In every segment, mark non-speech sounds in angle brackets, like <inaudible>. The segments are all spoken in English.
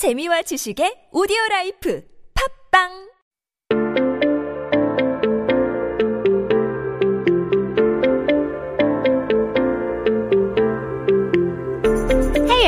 재미와 지식의 오디오 라이프. 팝빵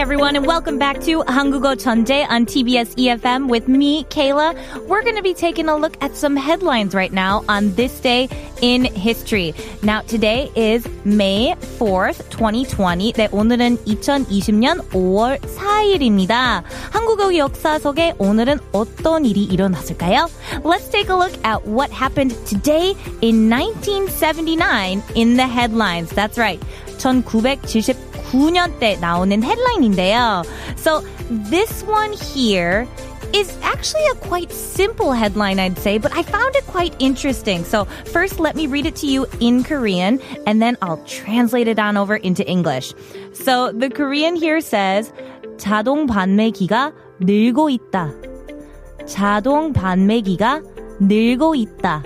everyone, and welcome back to Hangugo Chanje on TBS EFM with me, Kayla. We're going to be taking a look at some headlines right now on this day in history. Now, today is May 4th, 2020. 네, 오늘은 2020년 5월 4일입니다. 한국어 역사 속에 오늘은 어떤 일이 일어났을까요? Let's take a look at what happened today in 1979 in the headlines. That's right. 1979 년 때 나오는 헤드라인인데요. So this one here is actually a quite simple headline, I'd say, but I found it quite interesting. So first, let me read it to you in Korean, and then I'll translate it on over into English. So the Korean here says, 자동 판매기가 늘고 있다. 자동 판매기가 늘고 있다.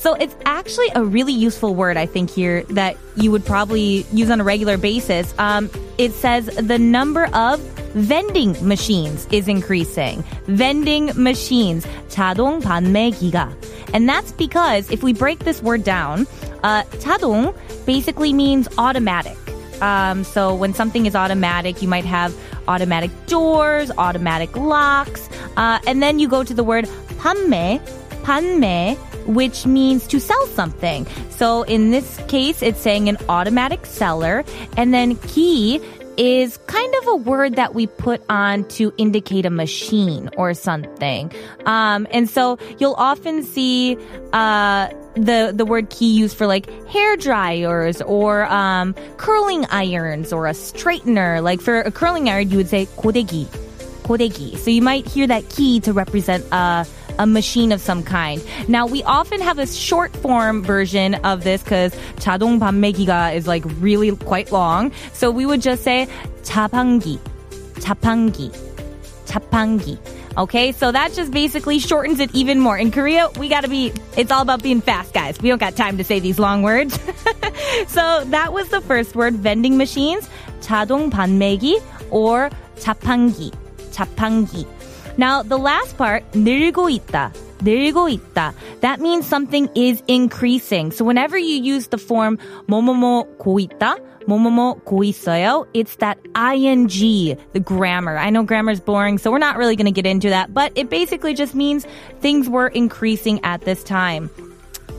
So it's actually a really useful word, I think, here that you would probably use on a regular basis. Um, it says the number of vending machines is increasing. Vending machines, 자동 판매기가. And that's because if we break this word down, uh, 자동 basically means automatic. Um, so when something is automatic, you might have automatic doors, automatic locks, uh, and then you go to the word 판매, 판매, which means to sell something. So in this case, it's saying an automatic seller. And then key is kind of a word that we put on to indicate a machine or something. Um, and so you'll often see uh, the the word key used for like hair dryers or um, curling irons or a straightener. Like for a curling iron, you would say kodegi. kodegi. So you might hear that key to represent a uh, a machine of some kind. Now we often have a short form version of this because 자동 판매기가 is like really quite long. So we would just say 자판기, 자판기, 자판기. Okay, so that just basically shortens it even more. In Korea, we gotta be, it's all about being fast, guys. We don't got time to say these long words. <laughs> so that was the first word, vending machines, 자동 판매기 or 자판기, 자판기. Now, the last part, 늘고 있다. 늘고 있다. That means something is increasing. So whenever you use the form 뭐뭐뭐 고 있다, 뭐뭐뭐 고 있어요, it's that ing, the grammar. I know grammar is boring, so we're not really going to get into that, but it basically just means things were increasing at this time.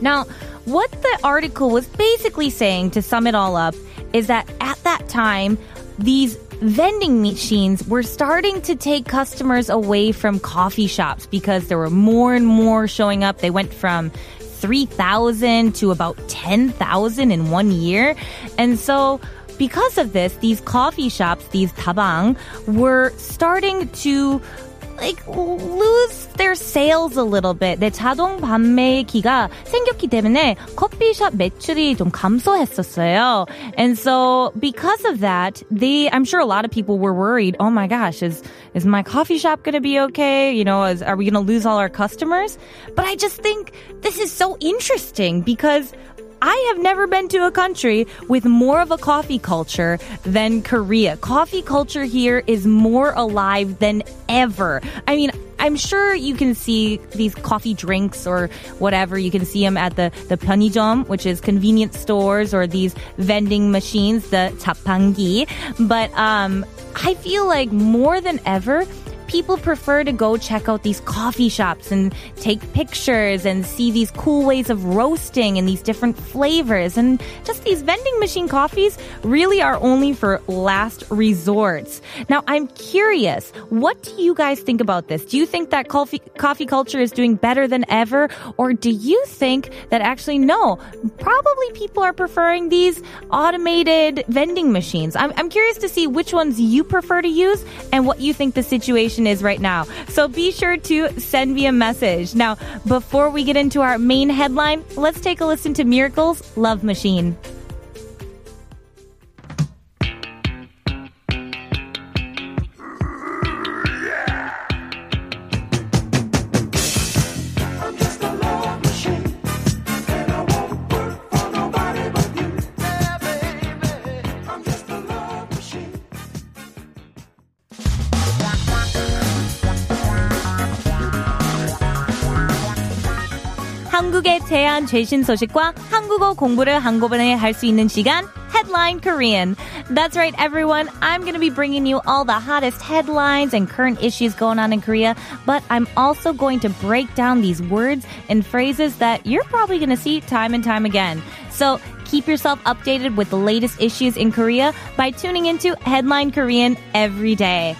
Now, what the article was basically saying to sum it all up is that at that time, these vending machines were starting to take customers away from coffee shops because there were more and more showing up. They went from 3,000 to about 10,000 in one year. And so because of this, these coffee shops, these tabang, were starting to like lose their sales a little bit. 내 자동 판매기가 생겼기 때문에 커피숍 매출이 좀 감소했었어요. And so because of that, they I'm sure a lot of people were worried, "Oh my gosh, is is my coffee shop going to be okay? You know, is, are we going to lose all our customers?" But I just think this is so interesting because I have never been to a country with more of a coffee culture than Korea. Coffee culture here is more alive than ever. I mean, I'm sure you can see these coffee drinks or whatever. You can see them at the, the 편의점, which is convenience stores or these vending machines, the 자판기. But, um, I feel like more than ever, people prefer to go check out these coffee shops and take pictures and see these cool ways of roasting and these different flavors. And just these vending machine coffees really are only for last resorts. Now, I'm curious, what do you guys think about this? Do you think that coffee, coffee culture is doing better than ever? Or do you think that actually, no, probably people are preferring these automated vending machines? I'm, I'm curious to see which ones you prefer to use and what you think the situation is right now. So be sure to send me a message. Now, before we get into our main headline, let's take a listen to Miracle's Love Machine. 한국의 제한 최신 소식과 한국어 공부를 한꺼번에 할 수 있는 시간 Headline Korean. That's right, everyone. I'm going to be bringing you all the hottest headlines and current issues going on in Korea, but I'm also going to break down these words and phrases that you're probably going to see time and time again. So keep yourself updated with the latest issues in Korea by tuning into Headline Korean every day.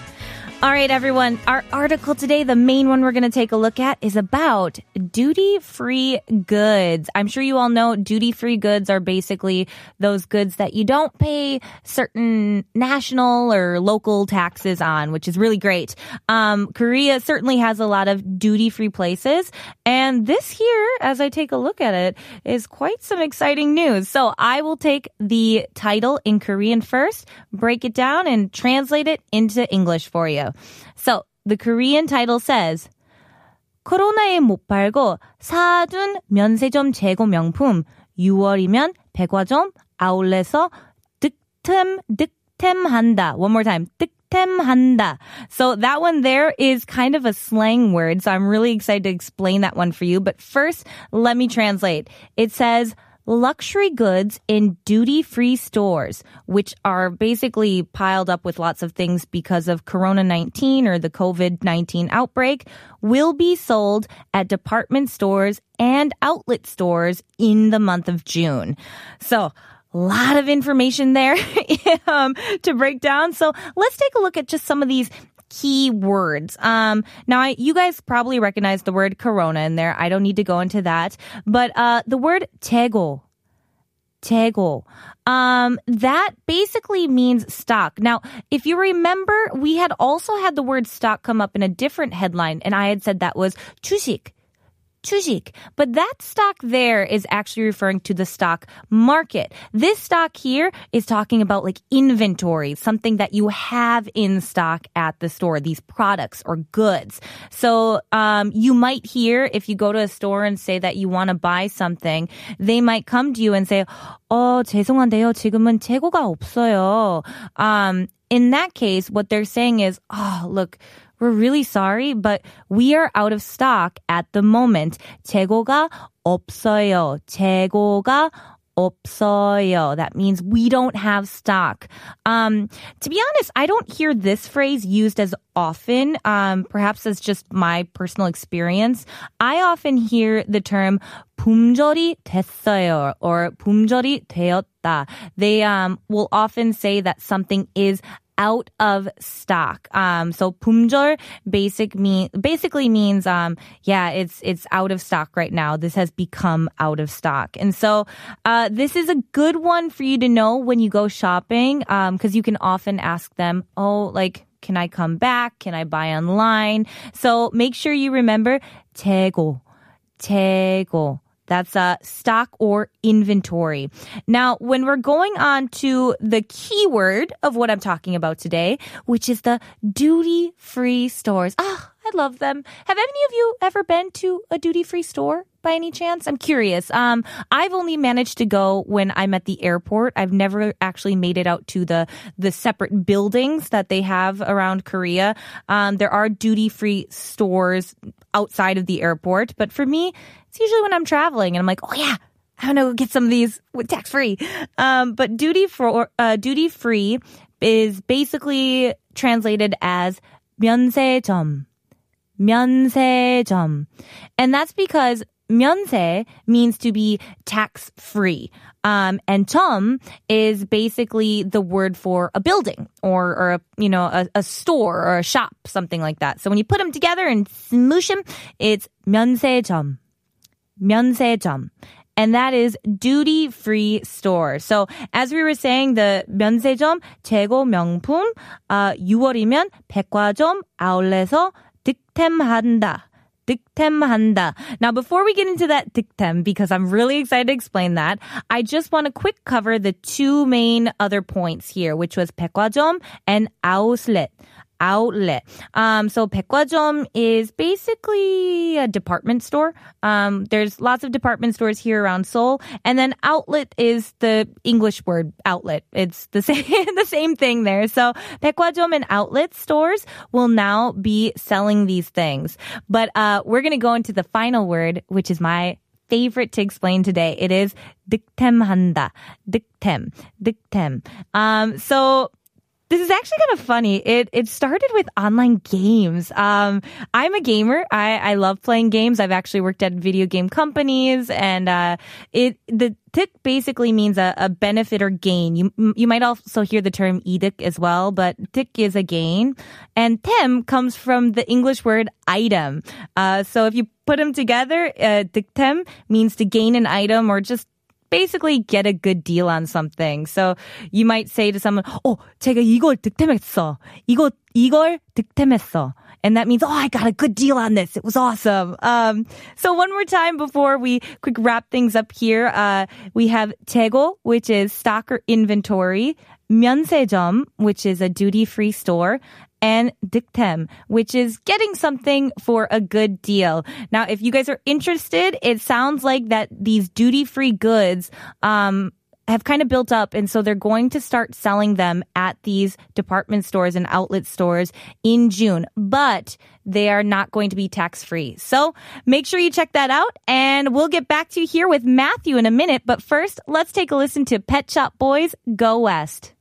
All right, everyone. Our article today, the main one we're going to take a look at, is about duty free goods. I'm sure you all know duty free goods are basically those goods that you don't pay certain national or local taxes on, which is really great. Um, Korea certainly has a lot of duty free places. And this here, as I take a look at it, is quite some exciting news. So I will take the title in Korean first, break it down, and translate it into English for you. So the Korean title says, 코로나에 못 팔고 사둔 면세점 재고 명품 6월이면 백화점 아울렛에서 득템 득템한다. One more time. 득템한다. So that one there is kind of a slang word. So I'm really excited to explain that one for you. But first, let me translate. It says luxury goods in duty free stores, which are basically piled up with lots of things because of Corona 19 or the COVID 19 outbreak, will be sold at department stores and outlet stores in the month of June. So, a lot of information there <laughs> um, to break down. So let's take a look at just some of these key words. Um, now, I, you guys probably recognize the word corona in there. I don't need to go into that. But uh, the word 재고, 재고, um, that basically means stock. Now, if you remember, we had also had the word stock come up in a different headline, and I had said that was 주식. 주식. But that stock there is actually referring to the stock market. This stock here is talking about like inventory, something that you have in stock at the store, these products or goods. So, um, you might hear if you go to a store and say that you want to buy something, they might come to you and say, 어, 죄송한데요. 지금은 재고가 없어요. Um, in that case, what they're saying is, oh, look, we're really sorry, but we are out of stock at the moment. 재고가 없어요. 재고가 없어요. That means we don't have stock. Um, to be honest, I don't hear this phrase used as often. Um, perhaps that's just my personal experience. I often hear the term 품절이 됐어요 or 품절이 되었다. They um, will often say that something is out of stock. Um, so 품절 basic mean basically means um, yeah, it's it's out of stock right now. This has become out of stock, and so uh, this is a good one for you to know when you go shopping because um, you can often ask them, oh, like. Can I come back? Can I buy online? So make sure you remember 재고, 재고. That's a stock or inventory. Now, when we're going on to the keyword of what I'm talking about today, which is the duty free stores. Ah, I love them. Have any of you ever been to a duty free store? by any chance? I'm curious. Um, I've only managed to go when I'm at the airport. I've never actually made it out to the the separate buildings that they have around Korea. Um, there are duty free stores outside of the airport, but for me, it's usually when I'm traveling and I'm like, oh yeah, I want to get some of these with <laughs> tax free. Um, but duty for uh, duty free is basically translated as 면세점. 면세점. And that's because 면세 means to be tax free. Um, and 점 is basically the word for a building or, or a, you know, a, a, store or a shop, something like that. So when you put them together and smoosh them, it's 면세점. 면세점. And that is duty free store. So as we were saying, the 면세점 재고 명품, uh, 6월이면 백화점 아울렛에서 득템한다. 득템한다. Now, before we get into that 득템, because I'm really excited to explain that, I just want to quick cover the two main other points here, which was 백화점 and outlet outlet. Um, so 백화점 is basically a department store. Um, there's lots of department stores here around Seoul, and then outlet is the English word outlet. It's the same <laughs> the same thing there. So 백화점 and outlet stores will now be selling these things. But uh, we're gonna go into the final word, which is my favorite to explain today. It is 득템한다. 득템. 득템. Um, so this is actually kind of funny. It it started with online games. Um, I'm a gamer. I, I love playing games. I've actually worked at video game companies, and uh, it the tick basically means a, a, benefit or gain. You you might also hear the term edict as well, but tick is a gain, and tem comes from the English word item. Uh, so if you put them together, uh, tem means to gain an item or just basically get a good deal on something. So you might say to someone, "Oh, 제가 이걸 득템했어. 이거 이걸 득템했어." And that means, oh, I got a good deal on this. It was awesome. Um, so one more time before we quick wrap things up here, uh, we have 재고, which is stock or inventory, 면세점, which is a duty-free store, and 득템, which is getting something for a good deal. Now, if you guys are interested, it sounds like that these duty-free goods, um, have kind of built up and so they're going to start selling them at these department stores and outlet stores in June but they are not going to be tax free so make sure you check that out and we'll get back to you here with Matthew in a minute but first let's take a listen to Pet Shop Boys Go West